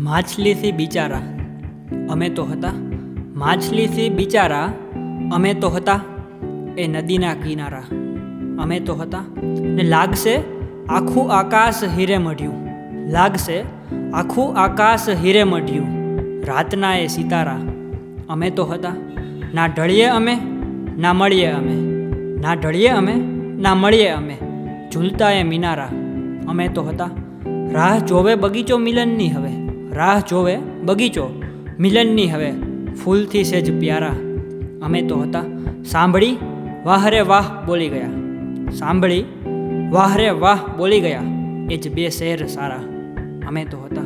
માછલીથી બિચારા. અમે તો હતા. માછલીથી બિચારા. અમે તો હતા. એ નદીના કિનારા. અમે તો હતા. ને લાગશે આખું આકાશ હીરે મઢ્યું. લાગશે આખું આકાશ હીરે મઢ્યું. રાતના એ સિતારા. અમે તો હતા. ના ઢળીએ અમે, ના મળીએ અમે. ના ઢળીએ અમે, ના મળીએ અમે. ઝૂલતા એ મિનારા. અમે તો હતા. રાહ જોવે બગીચો મિલનની હવે. રાહ જોવે બગીચો. મિલનની હવે ફૂલથી સેજ પ્યારા. અમે તો હતા સાંભળી, વાહરે વાહ બોલી ગયા. સાંભળી, વાહરે વાહ બોલી ગયા. એ જ બે શહેર સારા. અમે તો હતા